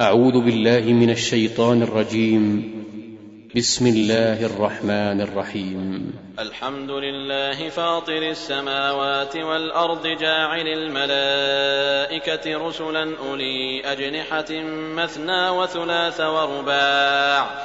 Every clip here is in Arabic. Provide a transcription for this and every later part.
أعوذ بالله من الشيطان الرجيم. بسم الله الرحمن الرحيم. الحمد لله فاطر السماوات والأرض جاعل الملائكة رسلا أولي أجنحة مثنى وثلاث ورباع.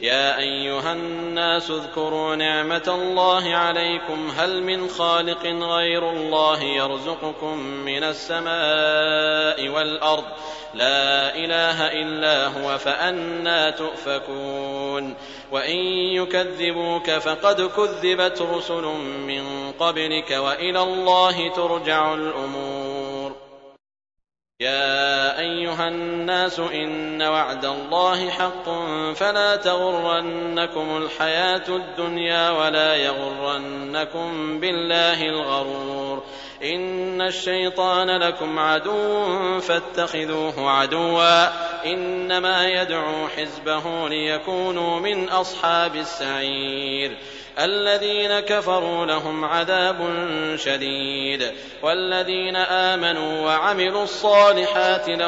يا أيها الناس اذكروا نعمة الله عليكم. هل من خالق غير الله يرزقكم من السماء والأرض؟ لا إله إلا هو فأنا تؤفكون. وإن يكذبوك فقد كذبت رسل من قبلك وإلى الله ترجع الأمور. يا أيها الناس إن وعد الله حق فلا تغرنكم الحياة الدنيا ولا يغرنكم بالله الغرور إن الشيطان لكم عدو فاتخذوه عدوا إنما يدعو حزبه ليكونوا من أصحاب السعير الذين كفروا لهم عذاب شديد والذين آمنوا وعملوا الصالحات لهم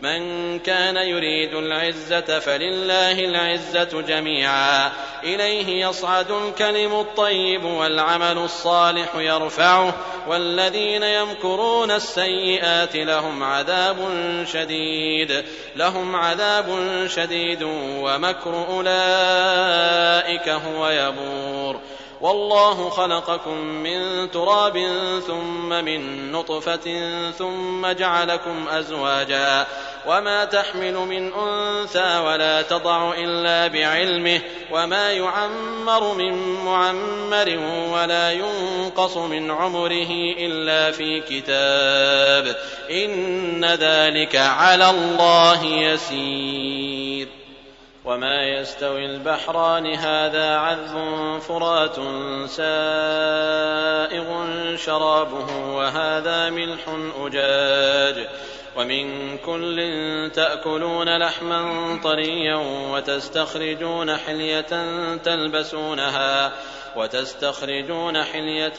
من كان يريد العزة فلله العزة جميعا. إليه يصعد الكلم الطيب والعمل الصالح يرفعه. والذين يمكرون السيئات لهم عذاب شديد. لهم عذاب شديد ومكر أولئك هو يبور. والله خلقكم من تراب ثم من نطفة ثم جعلكم أزواجا. وما تحمل من أنثى ولا تضع إلا بعلمه وما يعمر من معمر ولا ينقص من عمره إلا في كتاب إن ذلك على الله يسير وما يستوي البحران هذا عذب فرات سائغ شرابه وهذا ملح أجاج ومن كل تأكلون لحما طريا وتستخرجون حلية تلبسونها وتستخرجون حلية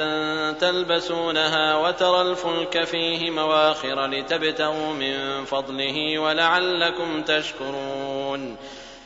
تلبسونها وترى الفلك فيه مواخر لتبتغوا من فضله ولعلكم تشكرون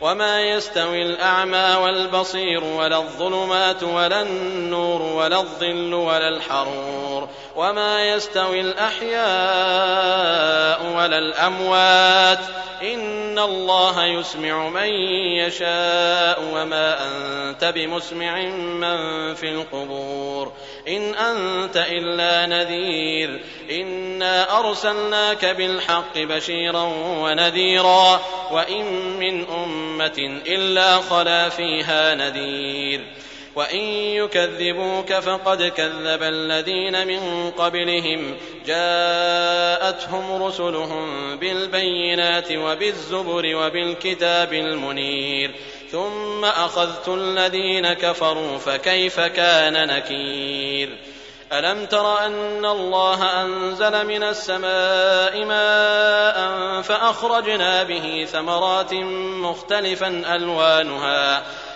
وما يستوي الأعمى والبصير ولا الظلمات ولا النور ولا الظل ولا الحرور وما يستوي الأحياء ولا الأموات إن الله يسمع من يشاء وما أنت بمسمع من في القبور إن أنت إلا نذير إنا أرسلناك بالحق بشيرا ونذيرا وإن من أمة إلا خلا فيها نذير وإن يكذبوك فقد كذب الذين من قبلهم جاءتهم رسلهم بالبينات وبالزبر وبالكتاب المنير ثم أخذت الذين كفروا فكيف كان نكير ألم تر أن الله أنزل من السماء ماء فأخرجنا به ثمرات مختلفا ألوانها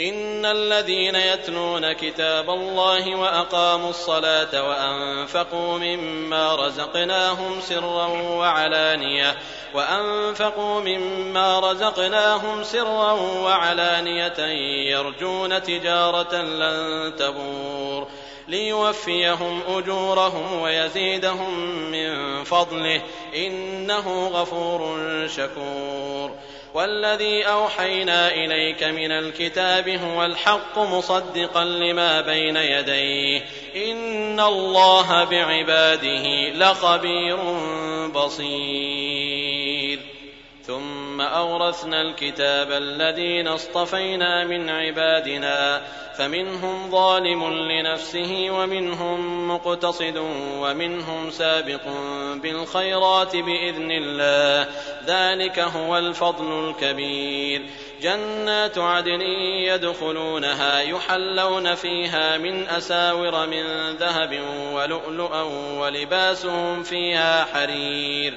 إن الذين يتلون كتاب الله وأقاموا الصلاة وأنفقوا مما رزقناهم سرا وعلانية وأنفقوا مما رزقناهم سرا وعلانية يرجون تجارة لن تبور ليوفيهم أجورهم ويزيدهم من فضله إنه غفور شكور. والذي أوحينا إليك من الكتاب هو الحق مصدقا لما بين يديه. إن الله بعباده لخبير بصير. ثم أورثنا الكتاب الذين اصطفينا من عبادنا فمنهم ظالم لنفسه ومنهم مقتصد ومنهم سابق بالخيرات بإذن الله. ذلك هو الفضل الكبير. جنات عدن يدخلونها يحلون فيها من أساور من ذهب ولؤلؤا ولباسهم فيها حرير.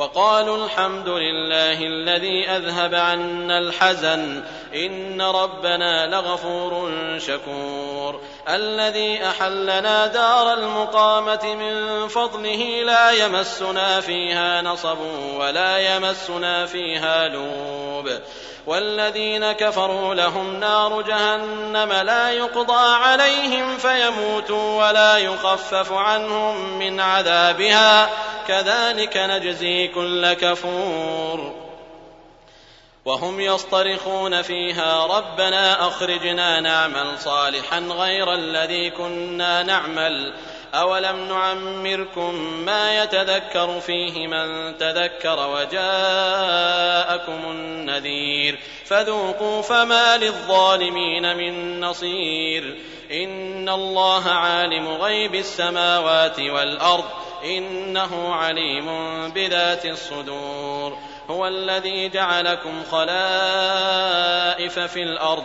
وقالوا الحمد لله الذي أذهب عنا الحزن. إن ربنا لغفور شكور. الذي أحلنا دار المقامة من فضله لا يمسنا فيها نصب ولا يمسنا فيها لوب. والذين كفروا لهم نار جهنم لا يقضى عليهم فيموتوا ولا يخفف عنهم من عذابها. كذلك نجزي كل كفور. وهم يصطرخون فيها ربنا أخرجنا نعمل صالحا غير الذي كنا نعمل. أولم نعمركم ما يتذكر فيه من تذكر وجاءكم النذير. فذوقوا فما للظالمين من نصير. إن الله عالم غيب السماوات والأرض. إنه عليم بذات الصدور. هو الذي جعلكم خلائف في الأرض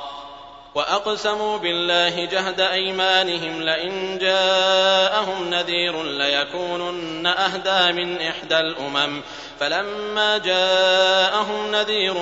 وأقسموا بالله جهد أيمانهم لئن جاءهم نذير ليكونن أهدى من إحدى الأمم. فلما جاءهم نذير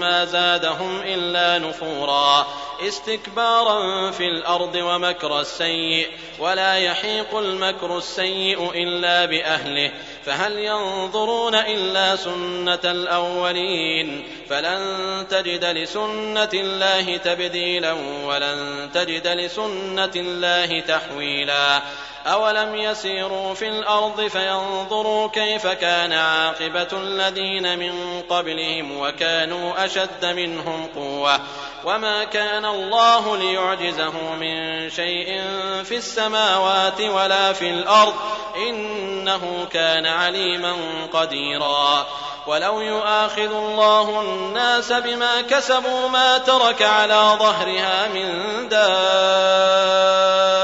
ما زادهم إلا نفورا. استكبارا في الأرض ومكر السيء ولا يحيق المكر السيء إلا بأهله. فهل ينظرون إلا سنة الأولين فلن تجد لسنة الله تبديلا ولن تجد لسنة الله تحويلا أولم يسيروا في الأرض فينظروا كيف كان عاقبة الذين من قبلهم وكانوا أشد منهم قوة وما كان الله ليعجزه من شيء في السماوات ولا في الأرض إنه كان عليما قديرا ولو يؤاخذ الله الناس بما كسبوا ما ترك على ظهرها من دابة